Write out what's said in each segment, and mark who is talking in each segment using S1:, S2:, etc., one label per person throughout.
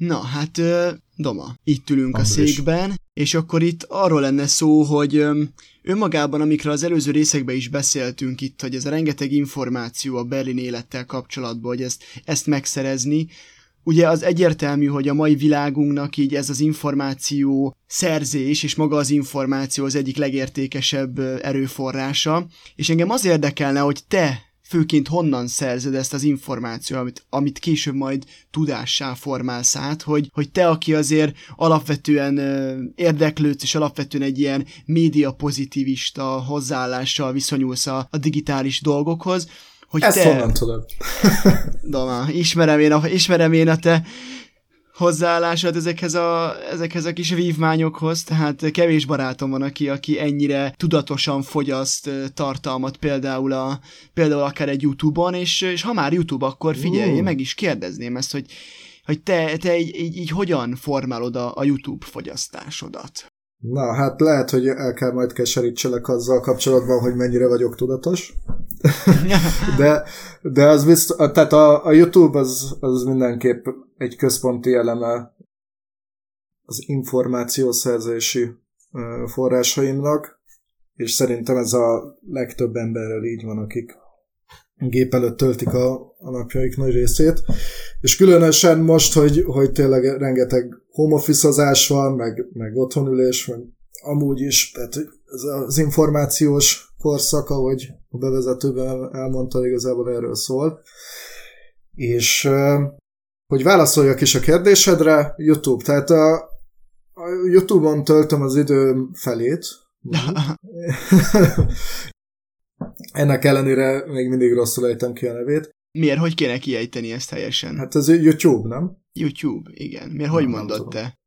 S1: Na, hát Doma, itt ülünk András. a székben, és akkor itt arról lenne szó, hogy önmagában, amikről az előző részekben is beszéltünk itt, hogy ez a rengeteg információ a Berlin élettel kapcsolatban, hogy ezt, ezt megszerezni, Ugye az egyértelmű, hogy a mai világunknak így ez az információ szerzés, és maga az információ az egyik legértékesebb erőforrása, és engem az érdekelne, hogy te főként honnan szerzed ezt az információt, amit, amit később majd tudássá formálsz át, hogy, hogy te, aki azért alapvetően ö, érdeklődsz, és alapvetően egy ilyen média pozitivista hozzáállással viszonyulsz a, a digitális dolgokhoz, hogy
S2: Ezt
S1: te...
S2: honnan tudod?
S1: Dama, ismerem én, a, ismerem én a te hozzáállásod ezekhez a, ezekhez a kis vívmányokhoz, tehát kevés barátom van, aki, aki ennyire tudatosan fogyaszt tartalmat, például, a, például akár egy YouTube-on, és, és ha már YouTube, akkor figyelj, uh. meg is kérdezném ezt, hogy, hogy te, te így, így, így hogyan formálod a, a YouTube fogyasztásodat?
S2: Na, hát lehet, hogy el kell majd keserítselek azzal kapcsolatban, hogy mennyire vagyok tudatos. De, de az biztos, tehát a, a YouTube az, az mindenképp egy központi eleme az információszerzési forrásaimnak, és szerintem ez a legtöbb emberrel így van, akik gép előtt töltik a, a napjaik nagy részét. És különösen most, hogy, hogy tényleg rengeteg home van, meg, meg otthonülés, meg amúgy is, tehát ez az információs korszak, ahogy a bevezetőben elmondta, igazából erről szól. És hogy válaszoljak is a kérdésedre, YouTube. Tehát a, a YouTube-on töltöm az időm felét. Ennek ellenére még mindig rosszul ejtem ki a nevét.
S1: Miért? Hogy kéne kiejteni ezt helyesen?
S2: Hát ez YouTube, nem?
S1: YouTube, igen. Miért? Hogy mondod te?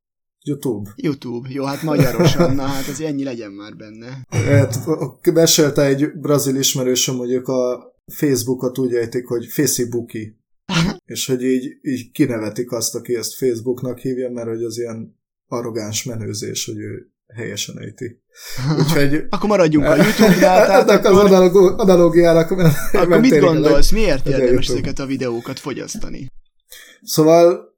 S2: YouTube.
S1: YouTube. Jó, hát magyarosan, na hát ez ennyi legyen már benne.
S2: Hát, mesélte egy brazil ismerősöm, hogy ők a Facebookot úgy ejtik, hogy Facebooki. és hogy így, így kinevetik azt, aki ezt Facebooknak hívja, mert hogy az ilyen arrogáns menőzés, hogy ő helyesen ejti.
S1: Úgyhogy... akkor maradjunk a YouTube-nál.
S2: Tehát akkor... az analógiának
S1: Akkor mit gondolsz, miért érdemes ezeket a videókat fogyasztani?
S2: Szóval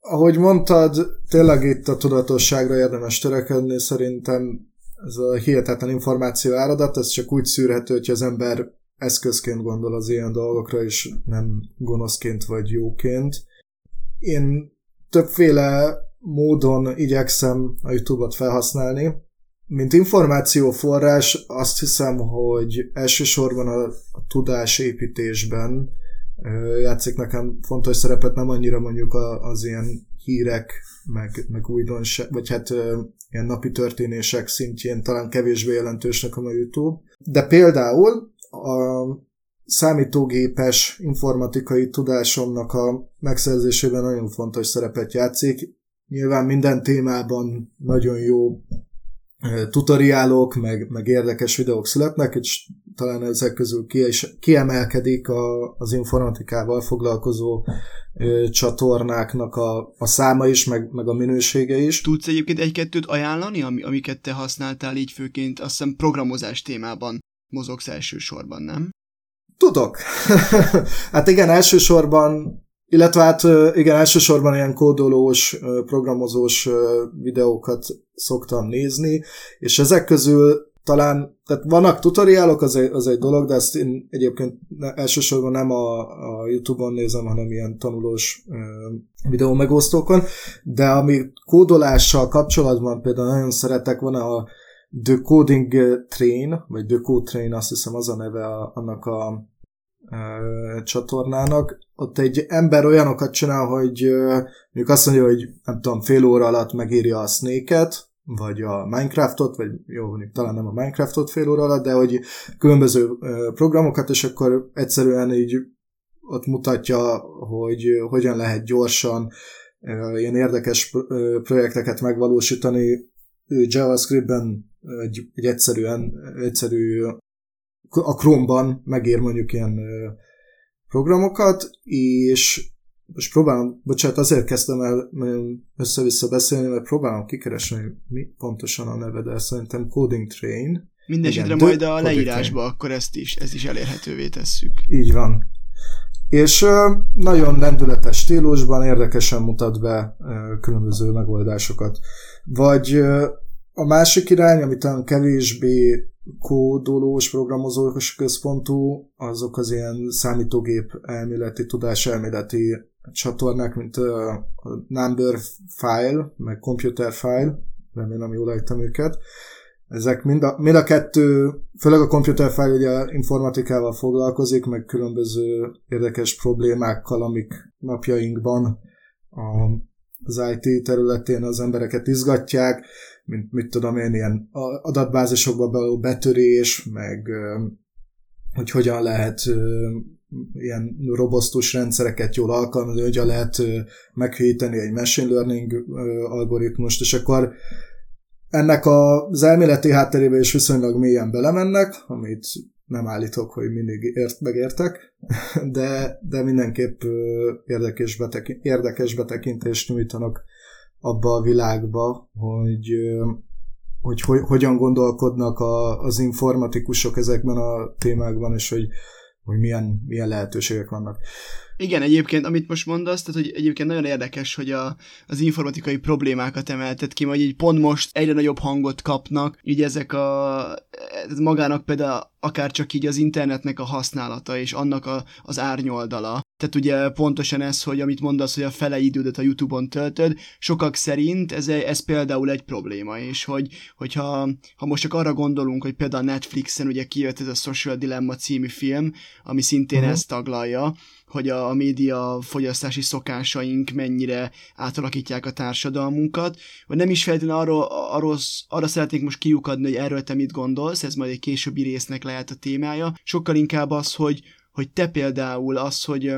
S2: ahogy mondtad, tényleg itt a tudatosságra érdemes törekedni, szerintem ez a hihetetlen információ áradat, ez csak úgy szűrhető, hogy az ember eszközként gondol az ilyen dolgokra, és nem gonoszként vagy jóként. Én többféle módon igyekszem a YouTube-ot felhasználni. Mint információforrás azt hiszem, hogy elsősorban a, tudásépítésben játszik nekem fontos szerepet, nem annyira mondjuk az ilyen hírek, meg, meg újdonság, vagy hát ilyen napi történések szintjén talán kevésbé jelentős nekem a YouTube. De például a számítógépes informatikai tudásomnak a megszerzésében nagyon fontos szerepet játszik. Nyilván minden témában nagyon jó tutoriálok, meg, meg érdekes videók születnek, és talán ezek közül kiemelkedik a, az informatikával foglalkozó ö, csatornáknak a, a száma is, meg, meg a minősége is.
S1: Tudsz egyébként egy-kettőt ajánlani, ami, amiket te használtál így főként, azt hiszem programozás témában mozogsz elsősorban, nem?
S2: Tudok. hát igen, elsősorban illetve hát igen, elsősorban ilyen kódolós, programozós videókat szoktam nézni, és ezek közül talán, tehát vannak tutoriálok, az egy, az egy dolog, de ezt én egyébként elsősorban nem a, a YouTube-on nézem, hanem ilyen tanulós videó megosztókon, de ami kódolással kapcsolatban például nagyon szeretek, van a The Coding Train, vagy The Code Train, azt hiszem az a neve a, annak a csatornának. Ott egy ember olyanokat csinál, hogy mondjuk azt mondja, hogy nem tudom, fél óra alatt megírja a Snake-et, vagy a Minecraftot, vagy jó, mondjuk talán nem a Minecraftot fél óra alatt, de hogy különböző programokat, és akkor egyszerűen így ott mutatja, hogy hogyan lehet gyorsan ilyen érdekes projekteket megvalósítani JavaScriptben egy, egy egyszerűen, egyszerű a Chrome-ban megér mondjuk ilyen programokat, és most próbálom, bocsánat, azért kezdtem el össze-vissza beszélni, mert próbálom kikeresni, mi pontosan a neve, de szerintem Coding Train.
S1: Mindenesetre majd a leírásba akkor ezt is, ezt is elérhetővé tesszük.
S2: Így van. És nagyon lendületes stílusban érdekesen mutat be különböző megoldásokat. Vagy a másik irány, amit talán kevésbé kódolós, programozós központú, azok az ilyen számítógép elméleti, tudás elméleti csatornák, mint a Number File, meg Computer File, remélem jól ejtem őket. Ezek mind a, mind a kettő, főleg a Computer File ugye informatikával foglalkozik, meg különböző érdekes problémákkal, amik napjainkban a, az IT területén az embereket izgatják, mint mit tudom én, ilyen adatbázisokba való betörés, meg hogy hogyan lehet ilyen robosztus rendszereket jól alkalmazni, hogyan lehet meghűíteni egy machine learning algoritmust, és akkor ennek az elméleti hátterébe is viszonylag mélyen belemennek, amit nem állítok, hogy mindig ért, megértek, de, de mindenképp érdekes, betekint, érdekes betekintést nyújtanak abba a világba, hogy, hogy, hogy hogyan gondolkodnak a, az informatikusok ezekben a témákban, és hogy, hogy milyen, milyen lehetőségek vannak.
S1: Igen, egyébként, amit most mondasz, tehát hogy egyébként nagyon érdekes, hogy a, az informatikai problémákat emeltet ki, hogy így pont most egyre nagyobb hangot kapnak, így ezek a, ez magának például akár csak így az internetnek a használata és annak a, az árnyoldala. Tehát ugye pontosan ez, hogy amit mondasz, hogy a fele idődet a YouTube-on töltöd, sokak szerint ez, ez például egy probléma, és hogy, hogyha ha most csak arra gondolunk, hogy például a Netflixen ugye kijött ez a Social Dilemma című film, ami szintén uh-huh. ezt taglalja, hogy a, média fogyasztási szokásaink mennyire átalakítják a társadalmunkat, vagy nem is feltétlenül arról, arról, arra szeretnék most kiukadni, hogy erről te mit gondolsz, ez majd egy későbbi résznek lehet a témája, sokkal inkább az, hogy, hogy te például az, hogy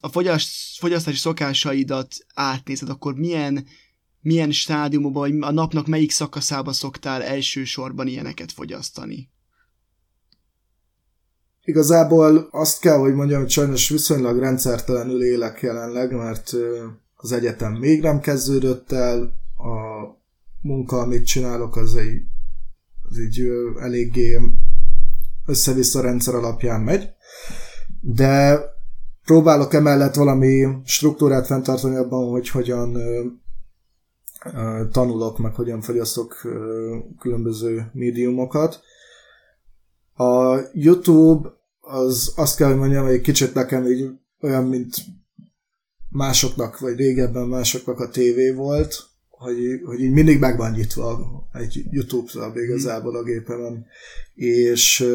S1: a fogyaszt, fogyasztási szokásaidat átnézed, akkor milyen, milyen stádiumban, vagy a napnak melyik szakaszába szoktál elsősorban ilyeneket fogyasztani?
S2: Igazából azt kell, hogy mondjam, hogy sajnos viszonylag rendszertelenül élek jelenleg, mert az egyetem még nem kezdődött el, a munka, amit csinálok, az egy, az egy eléggé össze-vissza rendszer alapján megy, de próbálok emellett valami struktúrát fenntartani abban, hogy hogyan tanulok, meg hogyan fogyasztok különböző médiumokat. A YouTube az azt kell, hogy mondjam, hogy egy kicsit nekem így olyan, mint másoknak, vagy régebben másoknak a tévé volt, hogy, hogy így mindig meg van nyitva egy YouTube-ra igazából a gépemen, és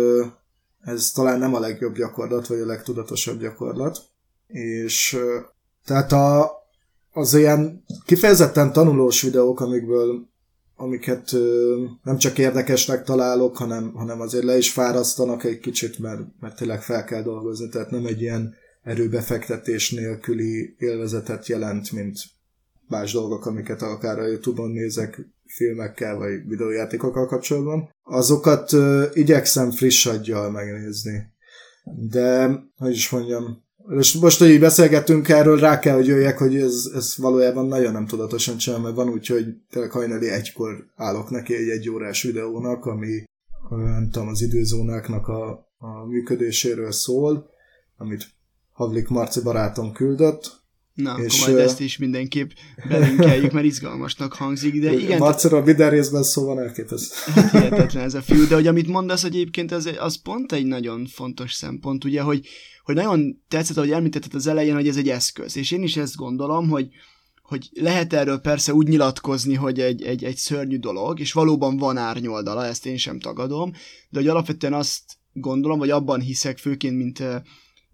S2: ez talán nem a legjobb gyakorlat, vagy a legtudatosabb gyakorlat, és tehát a, az ilyen kifejezetten tanulós videók, amikből amiket nem csak érdekesnek találok, hanem, hanem azért le is fárasztanak egy kicsit, mert, mert tényleg fel kell dolgozni, tehát nem egy ilyen erőbefektetés nélküli élvezetet jelent, mint más dolgok, amiket akár a Youtube-on nézek filmekkel vagy videójátékokkal kapcsolatban. Azokat igyekszem friss aggyal megnézni. De, hogy is mondjam, és most, hogy így beszélgetünk erről, rá kell, hogy jöjjek, hogy ez, ez valójában nagyon nem tudatosan csinál, mert van úgy, hogy tényleg hajnali egykor állok neki egy egy órás videónak, ami nem tudom, az időzónáknak a, a működéséről szól, amit Havlik Marci barátom küldött,
S1: Na, és akkor majd ezt is mindenképp belinkeljük, mert izgalmasnak hangzik, de igen.
S2: Marcira minden részben szó van elképesztő.
S1: Hát hihetetlen ez a fiú, de hogy amit mondasz egyébként, az, az pont egy nagyon fontos szempont, ugye, hogy, hogy nagyon tetszett, ahogy említetted az elején, hogy ez egy eszköz, és én is ezt gondolom, hogy, hogy lehet erről persze úgy nyilatkozni, hogy egy, egy, egy szörnyű dolog, és valóban van árnyoldala, ezt én sem tagadom, de hogy alapvetően azt gondolom, vagy abban hiszek főként, mint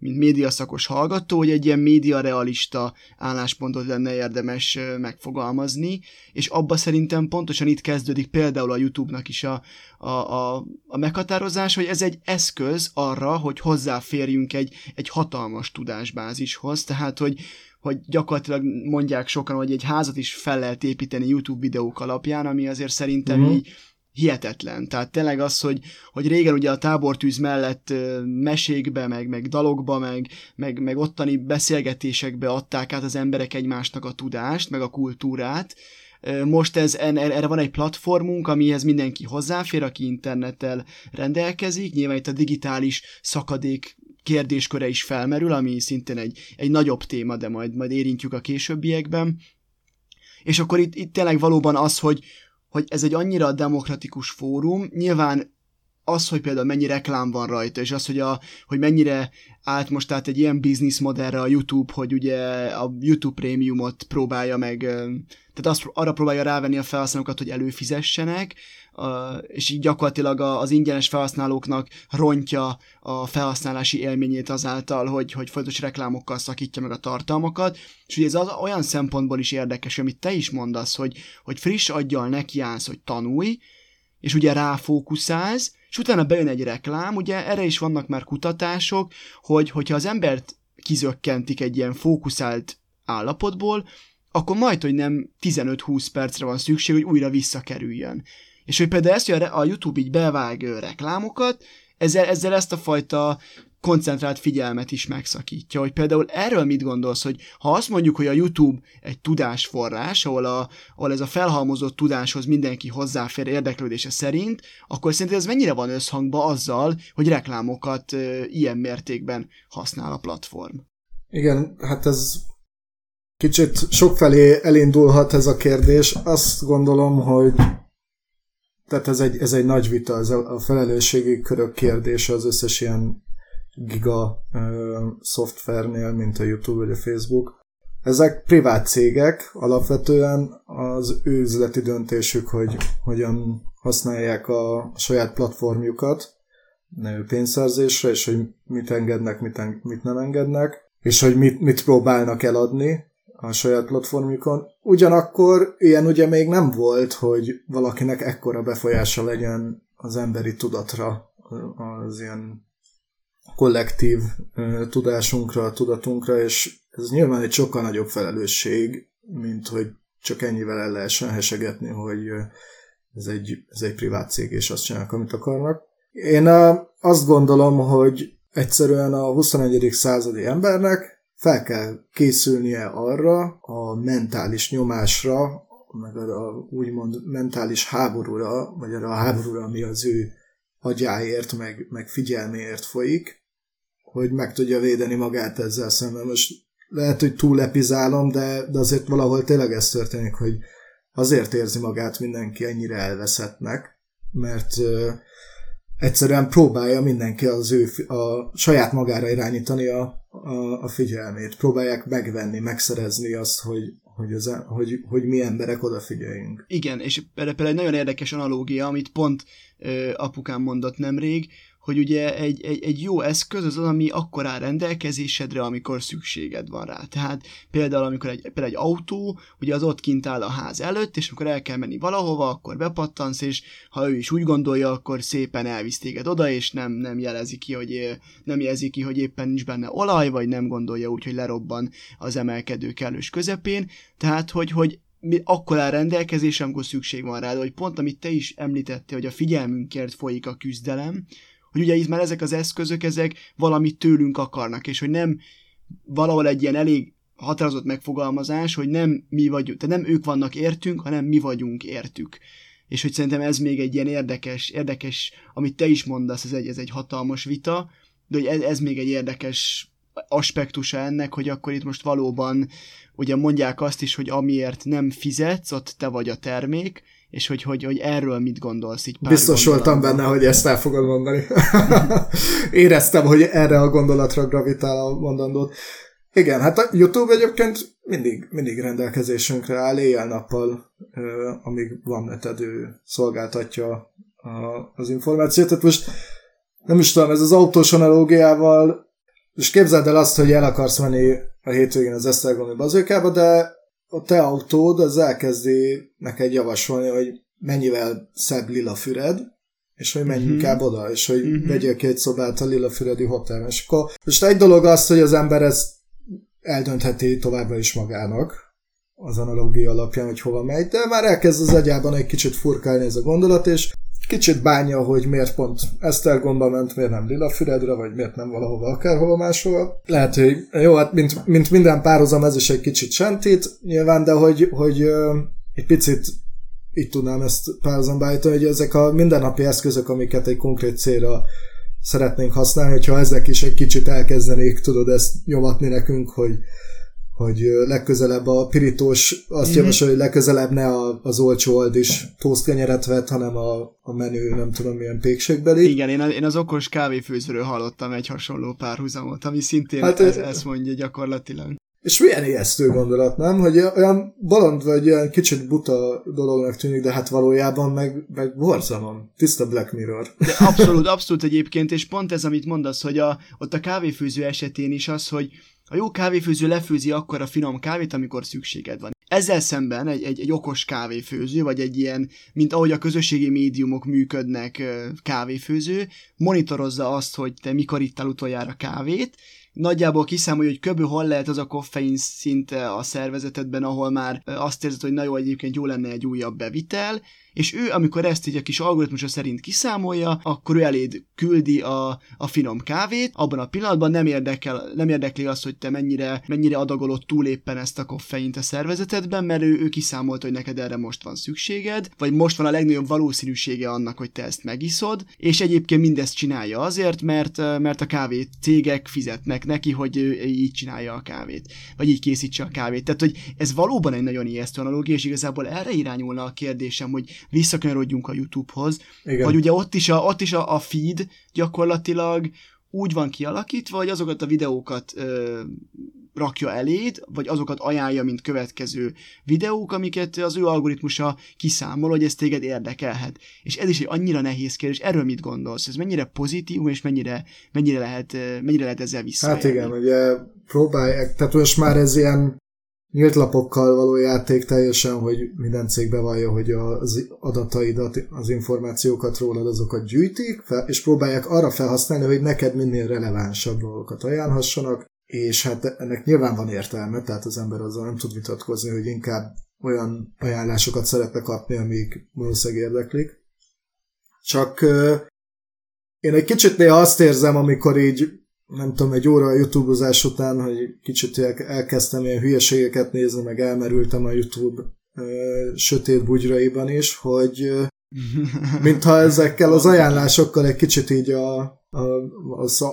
S1: mint médiaszakos hallgató, hogy egy ilyen média realista álláspontot lenne érdemes megfogalmazni, és abba szerintem pontosan itt kezdődik például a YouTube-nak is a, a, a, a meghatározás, hogy ez egy eszköz arra, hogy hozzáférjünk egy, egy hatalmas tudásbázishoz, tehát hogy, hogy gyakorlatilag mondják sokan, hogy egy házat is fel lehet építeni YouTube videók alapján, ami azért szerintem uh-huh. így hihetetlen. Tehát tényleg az, hogy, hogy régen ugye a tábortűz mellett mesékbe, meg, meg dalokba, meg, meg, meg ottani beszélgetésekbe adták át az emberek egymásnak a tudást, meg a kultúrát, most ez, erre van egy platformunk, amihez mindenki hozzáfér, aki internettel rendelkezik. Nyilván itt a digitális szakadék kérdésköre is felmerül, ami szintén egy, egy nagyobb téma, de majd, majd érintjük a későbbiekben. És akkor itt, itt tényleg valóban az, hogy, hogy ez egy annyira demokratikus fórum, nyilván az, hogy például mennyi reklám van rajta, és az, hogy, a, hogy mennyire állt most át egy ilyen business modellre a YouTube, hogy ugye a YouTube prémiumot próbálja meg, tehát azt, arra próbálja rávenni a felhasználókat, hogy előfizessenek, és így gyakorlatilag az ingyenes felhasználóknak rontja a felhasználási élményét azáltal, hogy, hogy folyamatos reklámokkal szakítja meg a tartalmakat, és ugye ez az olyan szempontból is érdekes, amit te is mondasz, hogy, hogy friss aggyal nekiállsz, hogy tanulj, és ugye ráfókuszálsz, és utána bejön egy reklám, ugye erre is vannak már kutatások, hogy hogyha az embert kizökkentik egy ilyen fókuszált állapotból, akkor majd, hogy nem 15-20 percre van szükség, hogy újra visszakerüljön. És hogy például ezt, hogy a YouTube így bevág reklámokat, ezzel, ezzel ezt a fajta koncentrált figyelmet is megszakítja. Hogy például erről mit gondolsz, hogy ha azt mondjuk, hogy a YouTube egy tudásforrás, ahol, a, ahol ez a felhalmozott tudáshoz mindenki hozzáfér érdeklődése szerint, akkor szerinted ez mennyire van összhangba azzal, hogy reklámokat ö, ilyen mértékben használ a platform?
S2: Igen, hát ez kicsit sokfelé elindulhat ez a kérdés. Azt gondolom, hogy tehát ez egy, ez egy nagy vita, ez a, felelősségi körök kérdése az összes ilyen giga uh, szoftvernél, mint a YouTube vagy a Facebook. Ezek privát cégek, alapvetően az ő üzleti döntésük, hogy hogyan használják a saját platformjukat pénzszerzésre, és hogy mit engednek, mit, en- mit nem engednek, és hogy mit, mit próbálnak eladni a saját platformjukon. Ugyanakkor ilyen ugye még nem volt, hogy valakinek ekkora befolyása legyen az emberi tudatra, az ilyen kollektív tudásunkra, tudatunkra, és ez nyilván egy sokkal nagyobb felelősség, mint hogy csak ennyivel el lehessen hesegetni, hogy ez egy, ez egy privát cég, és azt csinálnak, amit akarnak. Én azt gondolom, hogy egyszerűen a 21. századi embernek fel kell készülnie arra a mentális nyomásra, meg a, a úgymond mentális háborúra, vagy arra a háborúra, ami az ő agyáért, meg, meg figyelméért folyik, hogy meg tudja védeni magát ezzel szemben. Most lehet, hogy túl epizálom, de, de azért valahol tényleg ez történik, hogy azért érzi magát mindenki ennyire elveszettnek, mert egyszerűen próbálja mindenki az ő a saját magára irányítani a, a, a figyelmét. Próbálják megvenni, megszerezni azt, hogy, hogy, az, hogy, hogy mi emberek odafigyeljünk.
S1: Igen, és például egy nagyon érdekes analógia, amit pont apukám mondott nemrég, hogy ugye egy, egy, egy jó eszköz az az, ami akkor áll rendelkezésedre, amikor szükséged van rá. Tehát például, amikor egy, például egy autó, ugye az ott kint áll a ház előtt, és amikor el kell menni valahova, akkor bepattansz, és ha ő is úgy gondolja, akkor szépen elvisz téged oda, és nem, nem jelezi ki, hogy nem jelzi ki, hogy éppen nincs benne olaj, vagy nem gondolja úgy, hogy lerobban az emelkedő kellős közepén. Tehát, hogy, hogy akkor áll rendelkezésre, amikor szükség van rá, de hogy pont amit te is említettél, hogy a figyelmünkért folyik a küzdelem, hogy ugye itt már ezek az eszközök, ezek valamit tőlünk akarnak, és hogy nem valahol egy ilyen elég határozott megfogalmazás, hogy nem mi vagyunk, tehát nem ők vannak értünk, hanem mi vagyunk értük. És hogy szerintem ez még egy ilyen érdekes, érdekes, amit te is mondasz, ez egy, ez egy hatalmas vita, de hogy ez, ez még egy érdekes aspektusa ennek, hogy akkor itt most valóban ugye mondják azt is, hogy amiért nem fizetsz, ott te vagy a termék, és hogy, hogy, hogy erről mit gondolsz így
S2: pár Biztos voltam benne, hogy ezt el fogod mondani. Éreztem, hogy erre a gondolatra gravitál a mondandót. Igen, hát a YouTube egyébként mindig, mindig rendelkezésünkre áll éjjel-nappal, amíg van netedő szolgáltatja az információt. Tehát most nem is tudom, ez az autós analógiával, és képzeld el azt, hogy el akarsz menni a hétvégén az Esztergomi bazőkába, de a te autód az elkezdi neked javasolni, hogy mennyivel szebb lila füred, és hogy menjünk uh-huh. Mhm. oda, és hogy uh-huh. vegyél két szobát a lila füredi hotelben. És akkor most egy dolog az, hogy az ember ezt eldöntheti továbbra is magának, az analógia alapján, hogy hova megy, de már elkezd az agyában egy kicsit furkálni ez a gondolat, és kicsit bánja, hogy miért pont Esztergomba ment, miért nem Lilafüredre, vagy miért nem valahova, akárhova máshova. Lehet, hogy jó, hát mint, mint minden párhuzam ez is egy kicsit sentít, nyilván, de hogy, hogy egy picit így tudnám ezt párhuzamba állítani, hogy ezek a mindennapi eszközök, amiket egy konkrét célra szeretnénk használni, hogyha ezek is egy kicsit elkezdenék, tudod, ezt nyomatni nekünk, hogy hogy legközelebb a pirítós azt mm-hmm. javasol, hogy legközelebb ne a, az olcsó aldis tosztkenyeret vett, hanem a, a menő, nem tudom milyen pékségbeli.
S1: Igen, én, a, én az okos kávéfőzőről hallottam egy hasonló párhuzamot, ami szintén hát, ez, ezt mondja gyakorlatilag.
S2: És milyen ijesztő gondolat, nem? Hogy olyan bolond vagy olyan kicsit buta dolognak tűnik, de hát valójában meg, meg borzalom. Tiszta Black Mirror.
S1: De abszolút, abszolút egyébként, és pont ez, amit mondasz, hogy a, ott a kávéfőző esetén is az, hogy a jó kávéfőző lefőzi akkor a finom kávét, amikor szükséged van. Ezzel szemben egy, egy, egy okos kávéfőző, vagy egy ilyen, mint ahogy a közösségi médiumok működnek kávéfőző, monitorozza azt, hogy te mikor ittál utoljára kávét, nagyjából kiszámolja, hogy kb. hol lehet az a koffein szint a szervezetedben, ahol már azt érzed, hogy na jó, egyébként jó lenne egy újabb bevitel, és ő, amikor ezt így a kis algoritmusa szerint kiszámolja, akkor ő eléd küldi a, a finom kávét, abban a pillanatban nem, érdekel, nem érdekli az, hogy te mennyire, mennyire adagolod túl éppen ezt a koffeint a szervezetedben, mert ő, ő kiszámolta, hogy neked erre most van szükséged, vagy most van a legnagyobb valószínűsége annak, hogy te ezt megiszod, és egyébként mindezt csinálja azért, mert, mert a kávét cégek fizetnek neki, hogy ő így csinálja a kávét, vagy így készítse a kávét. Tehát, hogy ez valóban egy nagyon ijesztő analógia, és igazából erre irányulna a kérdésem, hogy visszakanyarodjunk a YouTube-hoz, Igen. hogy ugye ott is, a, ott is a, a feed gyakorlatilag úgy van kialakítva, hogy azokat a videókat ö, rakja eléd, vagy azokat ajánlja, mint következő videók, amiket az ő algoritmusa kiszámol, hogy ez téged érdekelhet. És ez is egy annyira nehéz kérdés. Erről mit gondolsz? Ez mennyire pozitív, és mennyire, mennyire, lehet, mennyire lehet ezzel visszajelni?
S2: Hát igen, ugye próbálják, tehát most már ez ilyen nyílt lapokkal való játék teljesen, hogy minden cég bevallja, hogy az adataidat, az információkat rólad azokat gyűjtik, és próbálják arra felhasználni, hogy neked minél relevánsabb dolgokat ajánlhassanak, és hát ennek nyilván van értelme, tehát az ember azzal nem tud vitatkozni, hogy inkább olyan ajánlásokat szeretne kapni, amik valószínűleg érdeklik. Csak én egy kicsit néha azt érzem, amikor így nem tudom, egy óra a youtube után, hogy kicsit elkezdtem ilyen hülyeségeket nézni, meg elmerültem a YouTube sötét bugyraiban is, hogy mintha ezekkel az ajánlásokkal egy kicsit így a, a,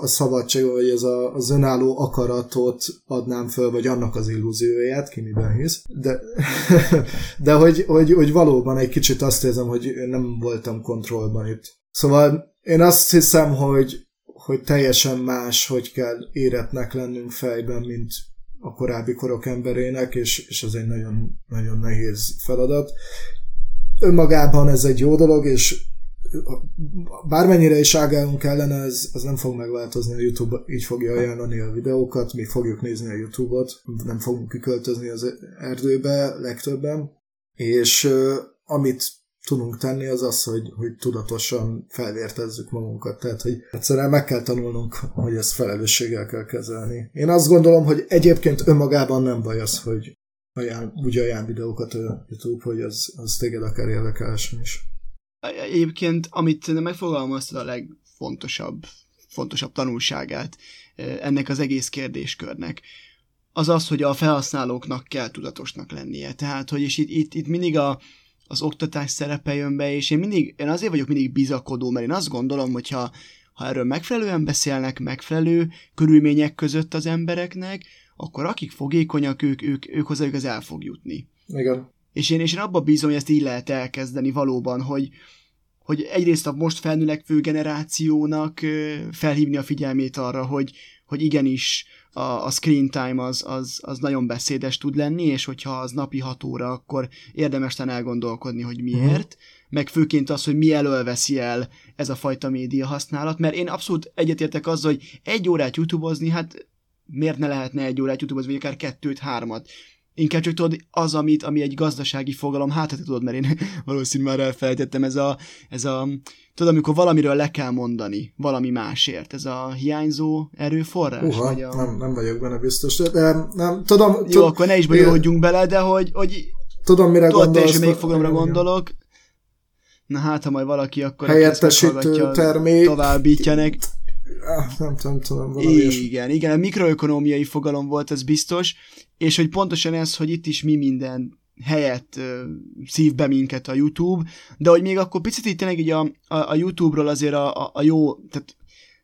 S2: a szabadság, vagy ez a, az önálló akaratot adnám föl, vagy annak az illúzióját, ki miben hisz. De, de hogy, hogy, hogy valóban egy kicsit azt érzem, hogy nem voltam kontrollban itt. Szóval én azt hiszem, hogy hogy teljesen más, hogy kell éretnek lennünk fejben, mint a korábbi korok emberének, és, és ez egy nagyon, nagyon nehéz feladat. Önmagában ez egy jó dolog, és bármennyire is ágálunk ellene, ez, ez nem fog megváltozni, a YouTube így fogja ajánlani a videókat, mi fogjuk nézni a YouTube-ot, nem fogunk kiköltözni az erdőbe legtöbben, és amit tudunk tenni, az az, hogy, hogy tudatosan felvértezzük magunkat. Tehát, hogy egyszerűen meg kell tanulnunk, hogy ezt felelősséggel kell kezelni. Én azt gondolom, hogy egyébként önmagában nem baj az, hogy ajánl, úgy ajánl videókat a YouTube, hogy az, az téged akár érdekelsen is.
S1: Egyébként, amit megfogalmaztad a legfontosabb fontosabb tanulságát ennek az egész kérdéskörnek, az az, hogy a felhasználóknak kell tudatosnak lennie. Tehát, hogy és itt, itt, itt mindig a, az oktatás szerepe jön be, és én mindig, én azért vagyok mindig bizakodó, mert én azt gondolom, hogyha ha erről megfelelően beszélnek, megfelelő körülmények között az embereknek, akkor akik fogékonyak, ők, ők, ők hozzájuk az el fog jutni.
S2: Igen.
S1: És én, és én abban bízom, hogy ezt így lehet elkezdeni valóban, hogy, hogy egyrészt a most felnülekvő generációnak felhívni a figyelmét arra, hogy, hogy igenis a, a screen time az, az, az nagyon beszédes tud lenni, és hogyha az napi 6 óra, akkor érdemes elgondolkodni, hogy miért, uh-huh. meg főként az, hogy mi elől veszi el ez a fajta média használat, mert én abszolút egyetértek azzal, hogy egy órát youtube hát miért ne lehetne egy órát youtube vagy akár kettőt, hármat. Inkább csak tudod, az, amit, ami egy gazdasági fogalom, hát, hát tudod, mert én valószínűleg már elfelejtettem, ez a, ez a tudod, amikor valamiről le kell mondani, valami másért, ez a hiányzó erőforrás?
S2: Uha, vagy a... nem, nem vagyok benne biztos, de nem, tudom...
S1: Jó, tud, akkor ne is bonyolódjunk bele, de hogy, hogy
S2: tudom, mire tudod, gondolsz.
S1: Tudod, még fogalomra gondolok. Na hát, ha majd valaki akkor
S2: helyettesítő termék
S1: továbbítja nek.
S2: Ah, nem, nem tudom,
S1: valami Igen, igen, a mikroökonomiai fogalom volt, ez biztos, és hogy pontosan ez, hogy itt is mi minden helyett uh, szív be minket a YouTube, de hogy még akkor picit itt tényleg így a, a, a YouTube-ról azért a, a, a jó, tehát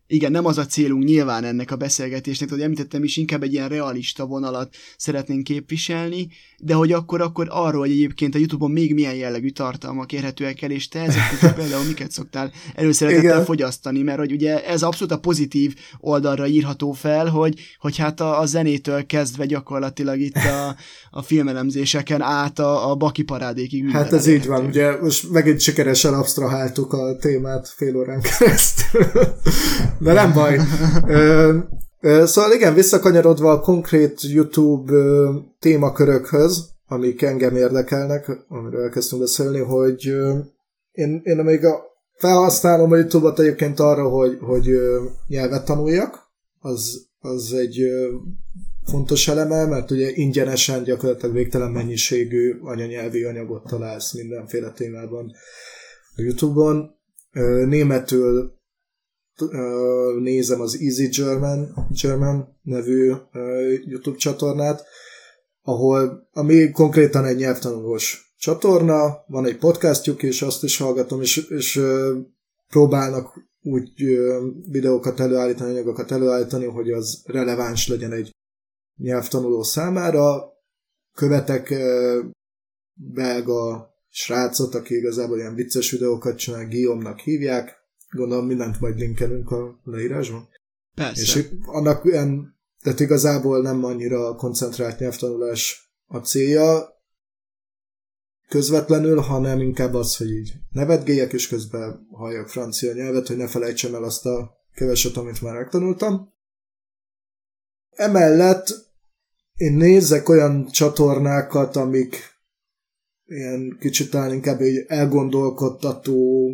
S1: igen, nem az a célunk nyilván ennek a beszélgetésnek, hogy említettem is, inkább egy ilyen realista vonalat szeretnénk képviselni, de hogy akkor, akkor arról, hogy egyébként a Youtube-on még milyen jellegű tartalmak érhetőek el, és te ezek például miket szoktál előszeretettel fogyasztani, mert hogy ugye ez abszolút a pozitív oldalra írható fel, hogy, hogy hát a, a zenétől kezdve gyakorlatilag itt a, a filmelemzéseken át a, a baki parádékig.
S2: Hát ez így van, ugye most megint sikeresen absztraháltuk a témát fél órán keresztül. De nem baj. Ö, ö, szóval igen, visszakanyarodva a konkrét YouTube ö, témakörökhöz, amik engem érdekelnek, amiről elkezdtünk beszélni, hogy én, én még a felhasználom a YouTube-ot egyébként arra, hogy, hogy nyelvet tanuljak, az, az egy fontos eleme, mert ugye ingyenesen gyakorlatilag végtelen mennyiségű anyanyelvi anyagot találsz mindenféle témában a YouTube-on. Németül nézem az Easy German, German nevű YouTube csatornát, ahol, ami konkrétan egy nyelvtanulós csatorna, van egy podcastjuk, és azt is hallgatom, és, és próbálnak úgy videókat előállítani, anyagokat előállítani, hogy az releváns legyen egy nyelvtanuló számára. Követek belga srácot, aki igazából ilyen vicces videókat csinál, Guillaume-nak hívják, Gondolom mindent majd linkelünk a leírásban.
S1: Persze.
S2: És annak ilyen, tehát igazából nem annyira koncentrált nyelvtanulás a célja közvetlenül, hanem inkább az, hogy így nevetgéljek, és közben halljak francia nyelvet, hogy ne felejtsem el azt a keveset, amit már megtanultam. Emellett én nézek olyan csatornákat, amik ilyen kicsit talán inkább egy elgondolkodtató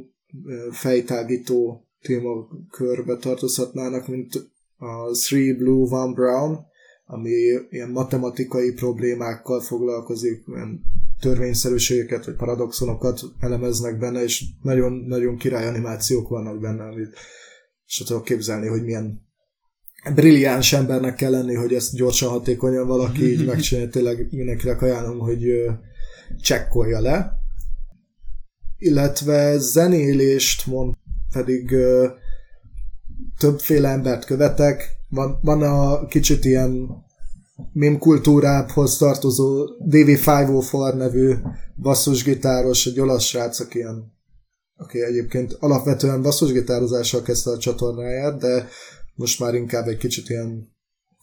S2: fejtágító témakörbe tartozhatnának, mint a Three Blue, One Brown, ami ilyen matematikai problémákkal foglalkozik, ilyen törvényszerűségeket vagy paradoxonokat elemeznek benne, és nagyon-nagyon király animációk vannak benne, amit és tudok képzelni, hogy milyen brilliáns embernek kell lenni, hogy ezt gyorsan, hatékonyan valaki így megcsinálja. Tényleg mindenkinek ajánlom, hogy csekkolja le illetve zenélést mond, pedig ö, többféle embert követek. Van, van a kicsit ilyen mém kultúrához tartozó DV504 nevű basszusgitáros, egy olasz srác, aki, ilyen, aki egyébként alapvetően basszusgitározással kezdte a csatornáját, de most már inkább egy kicsit ilyen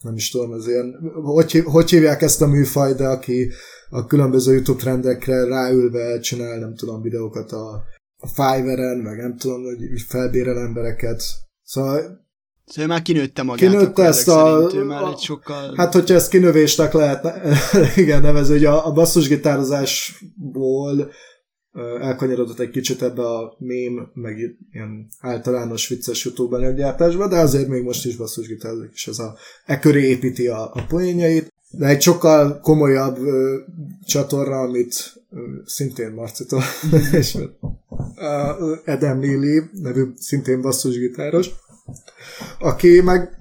S2: nem is tudom, ez ilyen, hogy, hogy hívják ezt a műfaj, de aki a különböző YouTube trendekre ráülve csinál, nem tudom, videókat a, a Fiverr-en, meg nem tudom, hogy felbérel embereket. Szóval
S1: Szóval már kinőtte magát.
S2: Kinőtte ezt a,
S1: már egy sokkal...
S2: Hát, hogyha ezt kinövésnek lehet igen, nevezni, hogy a, a basszusgitározásból elkanyarodott egy kicsit ebbe a mém, meg ilyen általános vicces YouTube anyaggyártásba, de azért még most is basszusgitározik, és ez a, e köré építi a, a poénjait. De egy sokkal komolyabb ö, csatorna, amit ö, szintén Marcitól, és Adam Lili, nevű szintén basszusgitáros, aki meg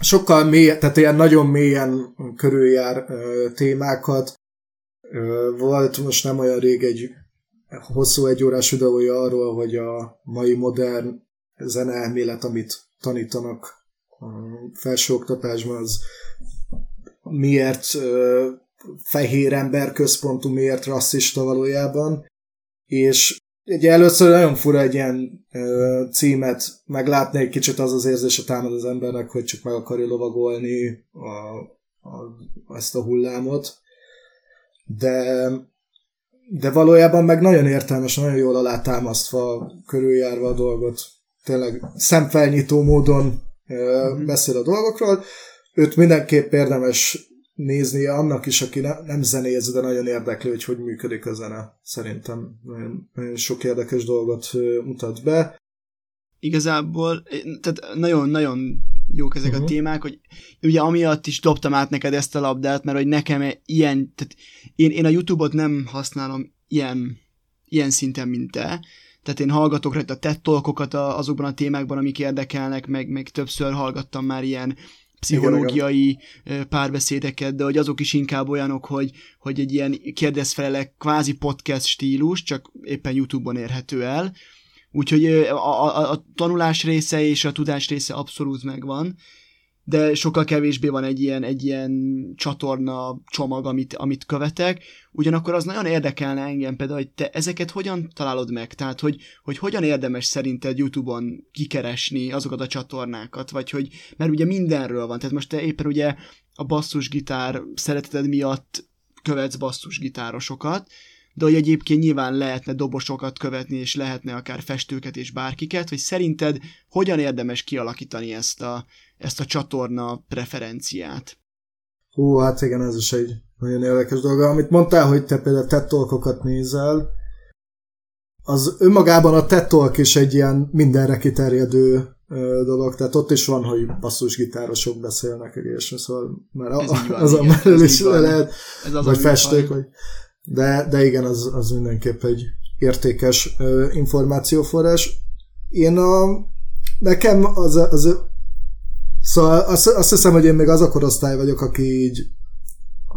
S2: sokkal mély, tehát ilyen nagyon mélyen körüljár ö, témákat. Ö, volt most nem olyan rég egy hosszú egy órás videója arról, hogy a mai modern zeneelmélet, amit tanítanak felsőoktatásban, az miért ö, fehér ember központú, miért rasszista valójában, és ugye először nagyon fura egy ilyen ö, címet meglátni, egy kicsit az az érzése támad az embernek, hogy csak meg akarja lovagolni a, a, ezt a hullámot, de de valójában meg nagyon értelmes, nagyon jól alátámasztva, körüljárva a dolgot. Tényleg szemfelnyitó módon mm-hmm. beszél a dolgokról. Őt mindenképp érdemes néznie annak is, aki ne, nem zenéz, de nagyon érdekli, hogy hogy működik a zene. Szerintem nagyon, nagyon sok érdekes dolgot mutat be.
S1: Igazából, tehát nagyon-nagyon jók ezek uh-huh. a mhm. témák, hogy ugye amiatt is dobtam át neked ezt a labdát, mert hogy nekem ilyen, tehát én, én a YouTube-ot nem használom ilyen, ilyen szinten, mint te, tehát én hallgatok rajta TED talkokat azokban a témákban, amik érdekelnek, meg, meg többször hallgattam már ilyen pszichológiai párbeszédeket, de hogy azok is inkább olyanok, hogy, hogy egy ilyen kérdezfelelek kvázi podcast stílus, csak éppen YouTube-on érhető el, Úgyhogy a, a, a tanulás része és a tudás része abszolút megvan, de sokkal kevésbé van egy ilyen, egy ilyen csatorna csomag, amit, amit követek. Ugyanakkor az nagyon érdekelne engem például, hogy te ezeket hogyan találod meg? Tehát, hogy, hogy hogyan érdemes szerinted YouTube-on kikeresni azokat a csatornákat, vagy hogy, mert ugye mindenről van, tehát most te éppen ugye a basszusgitár szereteted miatt követsz basszusgitárosokat, de hogy egyébként nyilván lehetne dobosokat követni, és lehetne akár festőket és bárkiket, hogy szerinted hogyan érdemes kialakítani ezt a, ezt a csatorna preferenciát?
S2: Hú, hát igen, ez is egy nagyon érdekes dolog. Amit mondtál, hogy te például TED nézel, az önmagában a TED Talk is egy ilyen mindenre kiterjedő dolog, tehát ott is van, hogy basszusgitárosok beszélnek, és szóval már a, van, az igen, a mellől is le lehet, ez az vagy festők, vagy, de, de igen, az, az mindenképp egy értékes információforrás. Én a, nekem az, az Szóval azt, azt hiszem, hogy én még az a korosztály vagyok, aki így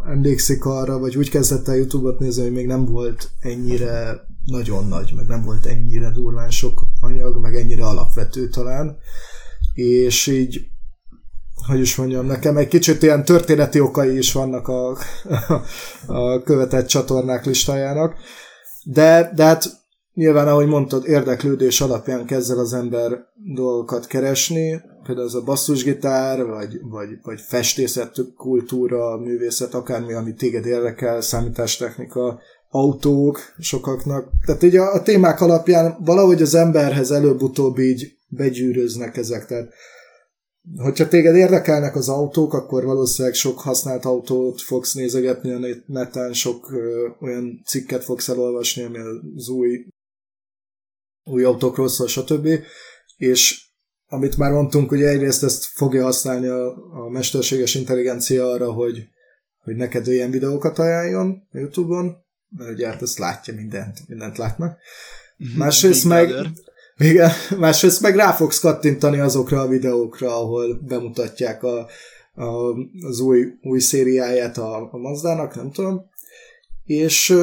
S2: emlékszik arra, vagy úgy kezdett el YouTube-ot nézni, hogy még nem volt ennyire nagyon nagy, meg nem volt ennyire durván sok anyag, meg ennyire alapvető talán. És így, hogy is mondjam, nekem egy kicsit ilyen történeti okai is vannak a, a, követett csatornák listájának. De, de hát Nyilván, ahogy mondtad, érdeklődés alapján kezd el az ember dolgokat keresni, például ez a basszusgitár, vagy, vagy, vagy festészet, kultúra, művészet, akármi, ami téged érdekel, számítástechnika, autók sokaknak. Tehát így a, a témák alapján valahogy az emberhez előbb-utóbb így begyűröznek ezek. Tehát hogyha téged érdekelnek az autók, akkor valószínűleg sok használt autót fogsz nézegetni a neten, sok ö, olyan cikket fogsz elolvasni, ami az új új autókról szól, stb. És amit már mondtunk, hogy egyrészt ezt fogja használni a, a mesterséges intelligencia arra, hogy, hogy neked ilyen videókat ajánljon a Youtube-on, mert ugye hát ezt látja mindent, mindent látnak. Mhm. Másrészt meg, igen, másrészt meg rá fogsz kattintani azokra a videókra, ahol bemutatják a, a, az új, új szériáját a, a Mazdának, nem tudom, és,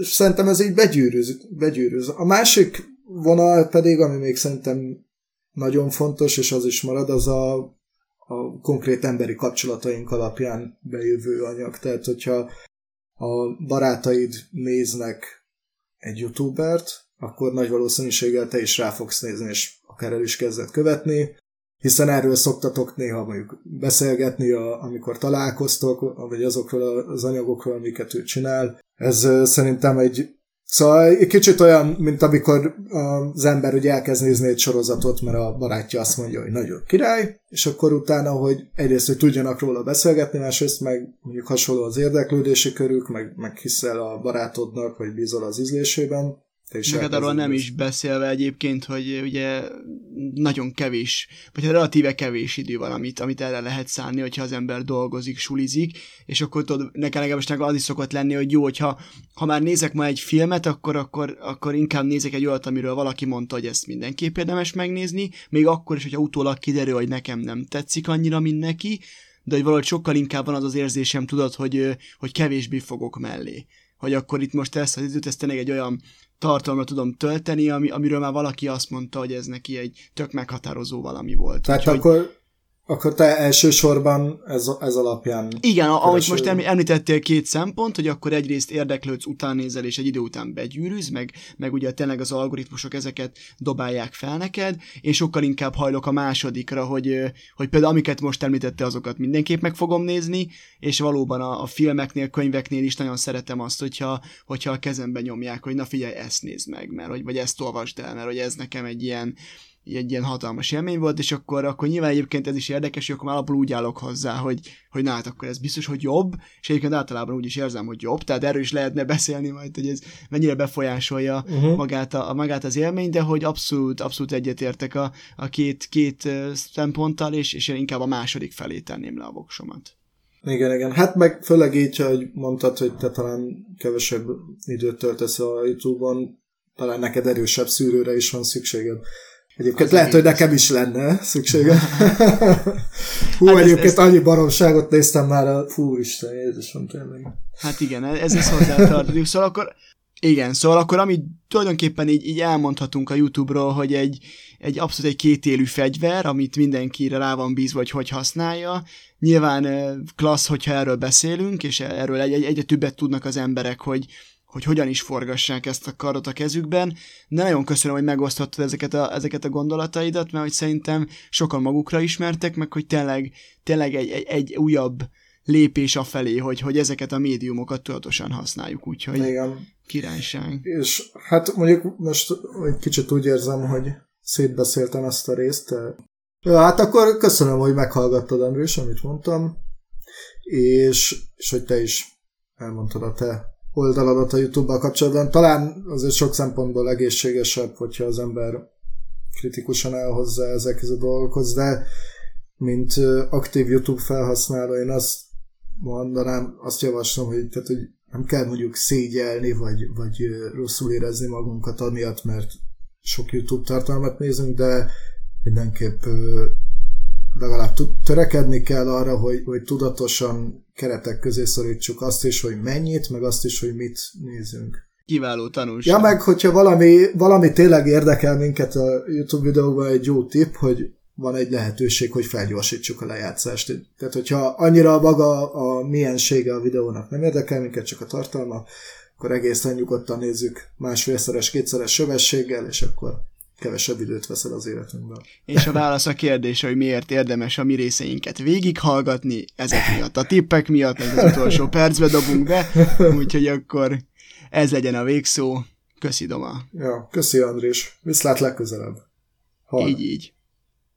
S2: és szerintem ez így begyűrűz, begyűrűz. A másik vonal pedig, ami még szerintem nagyon fontos, és az is marad, az a, a konkrét emberi kapcsolataink alapján bejövő anyag. Tehát, hogyha a barátaid néznek egy youtubert, akkor nagy valószínűséggel te is rá fogsz nézni, és akár el is kezdett követni, hiszen erről szoktatok néha mondjuk beszélgetni, a, amikor találkoztok, vagy azokról az anyagokról, amiket ő csinál. Ez szerintem egy Szóval egy kicsit olyan, mint amikor az ember ugye elkezd nézni egy sorozatot, mert a barátja azt mondja, hogy nagyon király, és akkor utána, hogy egyrészt, hogy tudjanak róla beszélgetni, másrészt meg mondjuk hasonló az érdeklődési körük, meg, meg hiszel a barátodnak, vagy bízol az ízlésében,
S1: meg hát arról nem is beszélve egyébként, hogy ugye nagyon kevés, vagy relatíve kevés idő van, amit, amit erre lehet szállni, hogyha az ember dolgozik, sulizik, és akkor tudod, nekem legalábbis az is szokott lenni, hogy jó, hogyha ha már nézek ma egy filmet, akkor, akkor, akkor inkább nézek egy olyat, amiről valaki mondta, hogy ezt mindenképp érdemes megnézni, még akkor is, hogyha utólag kiderül, hogy nekem nem tetszik annyira, mint neki, de hogy valahogy sokkal inkább van az az érzésem, tudod, hogy, hogy kevésbé fogok mellé. Hogy akkor itt most ezt az időt, ezt tényleg egy olyan tartalomra tudom tölteni, ami, amiről már valaki azt mondta, hogy ez neki egy tök meghatározó valami volt.
S2: Tehát Úgyhogy... akkor akkor te elsősorban ez, ez alapján...
S1: Igen, kereső. ahogy most említettél két szempont, hogy akkor egyrészt érdeklődsz, utánézel, és egy idő után begyűrűz, meg, meg ugye tényleg az algoritmusok ezeket dobálják fel neked, én sokkal inkább hajlok a másodikra, hogy, hogy például amiket most említette, azokat mindenképp meg fogom nézni, és valóban a, a filmeknél, könyveknél is nagyon szeretem azt, hogyha, hogyha a kezembe nyomják, hogy na figyelj, ezt nézd meg, mert hogy, vagy ezt olvasd el, mert hogy ez nekem egy ilyen, egy ilyen hatalmas élmény volt, és akkor, akkor nyilván egyébként ez is érdekes, hogy akkor már alapul úgy állok hozzá, hogy, hogy na hát akkor ez biztos, hogy jobb, és egyébként általában úgy is érzem, hogy jobb, tehát erről is lehetne beszélni majd, hogy ez mennyire befolyásolja uh-huh. magát, a, magát az élmény, de hogy abszolút, abszolút egyetértek a, a két, két szemponttal, és, és én inkább a második felé tenném le a voksomat.
S2: Igen, igen. Hát meg főleg így, hogy mondtad, hogy te talán kevesebb időt töltesz a YouTube-on, talán neked erősebb szűrőre is van szükséged. Egyébként lehet, hogy nekem is lenne szüksége. Hú, hát egyébként ez, annyi baromságot néztem már a... Fú, Isten, Jézusom, tényleg.
S1: Hát igen, ez is hozzátartozik. Szóval akkor Igen, szóval akkor amit tulajdonképpen így, így elmondhatunk a YouTube-ról, hogy egy, egy abszolút egy kétélű fegyver, amit mindenkire rá van bízva, hogy hogy használja. Nyilván klassz, hogyha erről beszélünk, és erről egy, egy, egyre többet tudnak az emberek, hogy, hogy hogyan is forgassák ezt a kardot a kezükben, de nagyon köszönöm, hogy megosztottad ezeket a, ezeket a gondolataidat, mert hogy szerintem sokan magukra ismertek, meg hogy tényleg, tényleg egy, egy, egy újabb lépés afelé, hogy, hogy ezeket a médiumokat tudatosan használjuk, úgyhogy Igen. királyság.
S2: És hát mondjuk most egy kicsit úgy érzem, hogy szétbeszéltem ezt a részt. Ja, hát akkor köszönöm, hogy meghallgattad, Andrés, amit mondtam, és, és hogy te is elmondtad a te oldaladat a YouTube-bal kapcsolatban. Talán azért sok szempontból egészségesebb, hogyha az ember kritikusan elhozza ezekhez a dolgokhoz, de mint aktív YouTube felhasználó, én azt mondanám, azt javaslom, hogy, tehát, hogy nem kell mondjuk szégyelni, vagy, vagy rosszul érezni magunkat amiatt, mert sok YouTube tartalmat nézünk, de mindenképp legalább törekedni kell arra, hogy, hogy tudatosan keretek közé szorítsuk azt is, hogy mennyit, meg azt is, hogy mit nézünk.
S1: Kiváló tanulság.
S2: Ja, meg hogyha valami, valami tényleg érdekel minket a YouTube videóban, egy jó tipp, hogy van egy lehetőség, hogy felgyorsítsuk a lejátszást. Tehát, hogyha annyira maga a miensége a videónak nem érdekel minket, csak a tartalma, akkor egészen nyugodtan nézzük másfélszeres, kétszeres sebességgel, és akkor kevesebb időt veszel az életünkben.
S1: És a válasz a kérdés, hogy miért érdemes a mi részeinket végighallgatni, ezek miatt, a tippek miatt, ez az utolsó percbe dobunk be, úgyhogy akkor ez legyen a végszó. Köszi, Doma.
S2: Ja, köszi, Andrés. Viszlát legközelebb.
S1: Hall. Így, így.